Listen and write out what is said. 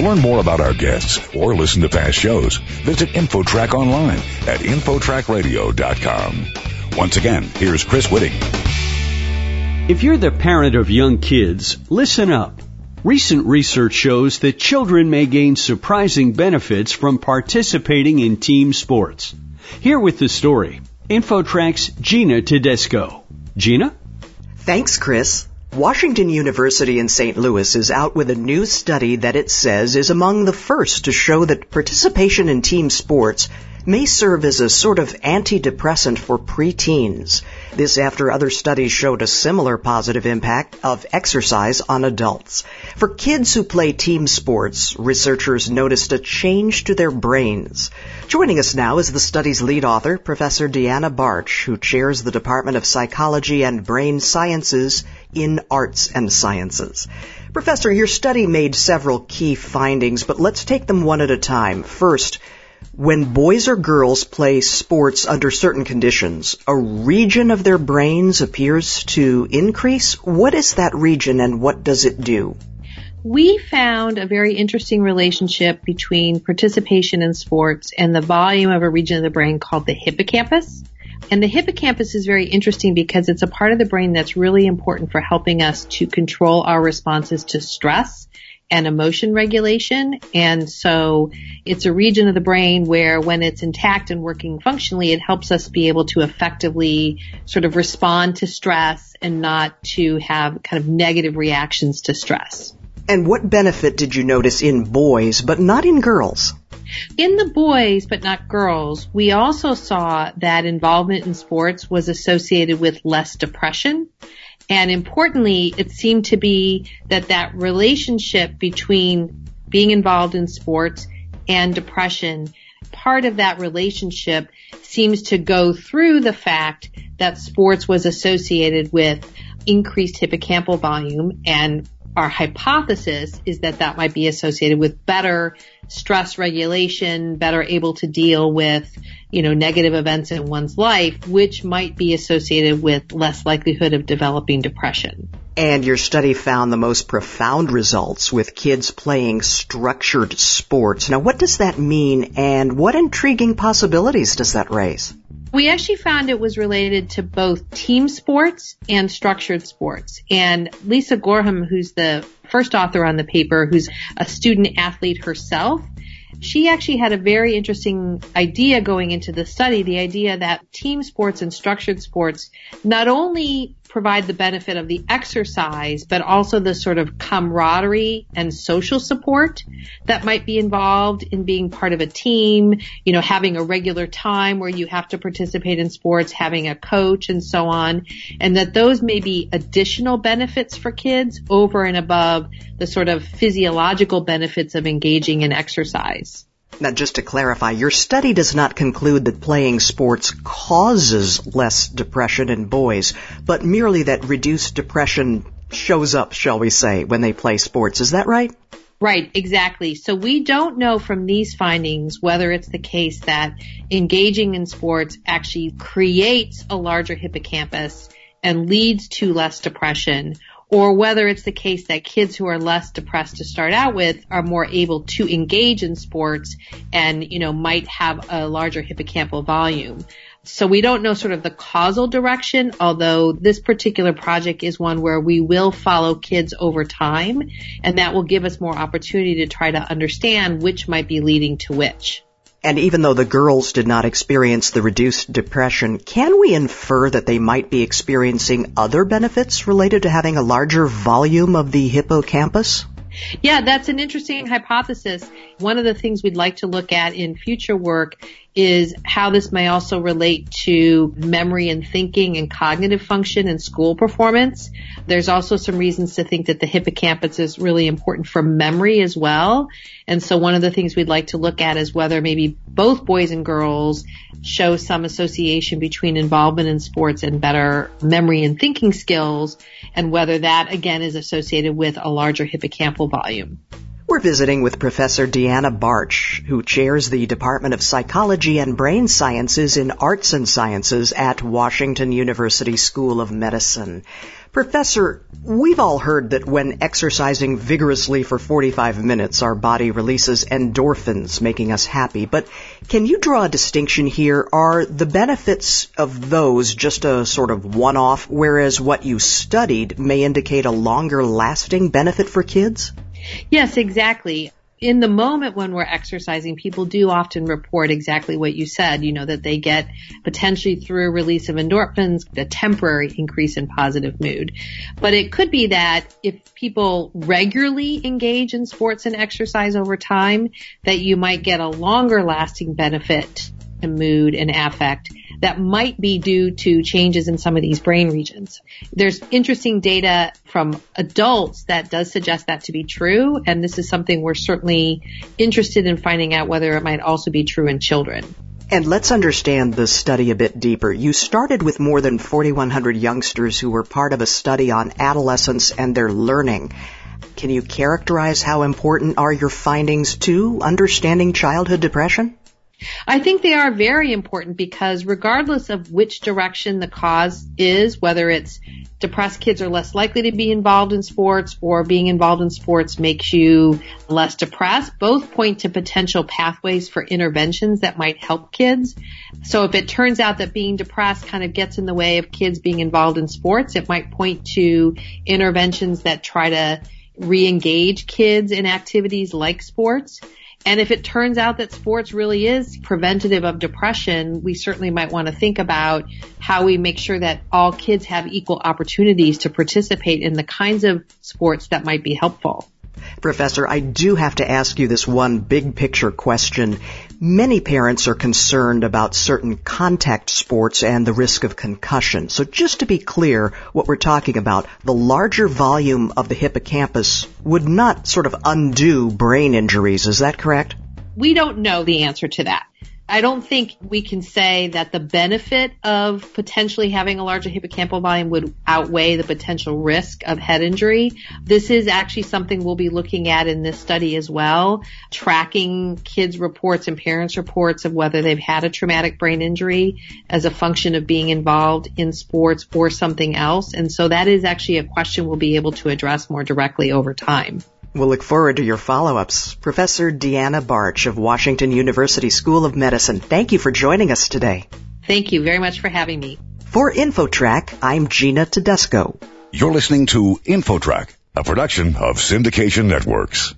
To learn more about our guests or listen to past shows, visit InfoTrack online at InfoTrackRadio.com. Once again, here's Chris Whitting. If you're the parent of young kids, listen up. Recent research shows that children may gain surprising benefits from participating in team sports. Here with the story, InfoTrack's Gina Tedesco. Gina? Thanks, Chris. Washington University in St. Louis is out with a new study that it says is among the first to show that participation in team sports may serve as a sort of antidepressant for preteens. This after other studies showed a similar positive impact of exercise on adults. For kids who play team sports, researchers noticed a change to their brains. Joining us now is the study's lead author, Professor Deanna Barch, who chairs the Department of Psychology and Brain Sciences in Arts and Sciences. Professor, your study made several key findings, but let's take them one at a time. First, when boys or girls play sports under certain conditions, a region of their brains appears to increase. What is that region and what does it do? We found a very interesting relationship between participation in sports and the volume of a region of the brain called the hippocampus. And the hippocampus is very interesting because it's a part of the brain that's really important for helping us to control our responses to stress and emotion regulation. And so it's a region of the brain where when it's intact and working functionally, it helps us be able to effectively sort of respond to stress and not to have kind of negative reactions to stress. And what benefit did you notice in boys but not in girls? In the boys, but not girls, we also saw that involvement in sports was associated with less depression. And importantly, it seemed to be that that relationship between being involved in sports and depression, part of that relationship seems to go through the fact that sports was associated with increased hippocampal volume and our hypothesis is that that might be associated with better stress regulation, better able to deal with, you know, negative events in one's life, which might be associated with less likelihood of developing depression. And your study found the most profound results with kids playing structured sports. Now, what does that mean and what intriguing possibilities does that raise? We actually found it was related to both team sports and structured sports. And Lisa Gorham, who's the first author on the paper, who's a student athlete herself, she actually had a very interesting idea going into the study, the idea that team sports and structured sports not only provide the benefit of the exercise, but also the sort of camaraderie and social support that might be involved in being part of a team, you know, having a regular time where you have to participate in sports, having a coach and so on, and that those may be additional benefits for kids over and above the sort of physiological benefits of engaging in exercise. Now, just to clarify, your study does not conclude that playing sports causes less depression in boys, but merely that reduced depression shows up, shall we say, when they play sports. Is that right? Right, exactly. So we don't know from these findings whether it's the case that engaging in sports actually creates a larger hippocampus and leads to less depression or whether it's the case that kids who are less depressed to start out with are more able to engage in sports and, you know, might have a larger hippocampal volume. So we don't know sort of the causal direction, although this particular project is one where we will follow kids over time and that will give us more opportunity to try to understand which might be leading to which. And even though the girls did not experience the reduced depression, can we infer that they might be experiencing other benefits related to having a larger volume of the hippocampus? Yeah, that's an interesting hypothesis. One of the things we'd like to look at in future work is how this may also relate to memory and thinking and cognitive function and school performance. There's also some reasons to think that the hippocampus is really important for memory as well. And so one of the things we'd like to look at is whether maybe both boys and girls show some association between involvement in sports and better memory and thinking skills and whether that again is associated with a larger hippocampal volume. We're visiting with Professor Deanna Barch, who chairs the Department of Psychology and Brain Sciences in Arts and Sciences at Washington University School of Medicine. Professor, we've all heard that when exercising vigorously for 45 minutes, our body releases endorphins, making us happy. But can you draw a distinction here? Are the benefits of those just a sort of one-off, whereas what you studied may indicate a longer lasting benefit for kids? Yes, exactly. In the moment when we're exercising, people do often report exactly what you said, you know, that they get potentially through release of endorphins, a temporary increase in positive mood. But it could be that if people regularly engage in sports and exercise over time, that you might get a longer lasting benefit in mood and affect that might be due to changes in some of these brain regions. There's interesting data from adults that does suggest that to be true, and this is something we're certainly interested in finding out whether it might also be true in children. And let's understand the study a bit deeper. You started with more than 4,100 youngsters who were part of a study on adolescence and their learning. Can you characterize how important are your findings to understanding childhood depression? I think they are very important because regardless of which direction the cause is, whether it's depressed kids are less likely to be involved in sports or being involved in sports makes you less depressed, both point to potential pathways for interventions that might help kids. So if it turns out that being depressed kind of gets in the way of kids being involved in sports, it might point to interventions that try to re-engage kids in activities like sports. And if it turns out that sports really is preventative of depression, we certainly might want to think about how we make sure that all kids have equal opportunities to participate in the kinds of sports that might be helpful. Professor, I do have to ask you this one big picture question. Many parents are concerned about certain contact sports and the risk of concussion. So just to be clear, what we're talking about, the larger volume of the hippocampus would not sort of undo brain injuries. Is that correct? We don't know the answer to that. I don't think we can say that the benefit of potentially having a larger hippocampal volume would outweigh the potential risk of head injury. This is actually something we'll be looking at in this study as well, tracking kids' reports and parents' reports of whether they've had a traumatic brain injury as a function of being involved in sports or something else. And so that is actually a question we'll be able to address more directly over time. We'll look forward to your follow-ups. Professor Deanna Barch of Washington University School of Medicine, thank you for joining us today. Thank you very much for having me. For InfoTrack, I'm Gina Tedesco. You're listening to InfoTrack, a production of Syndication Networks.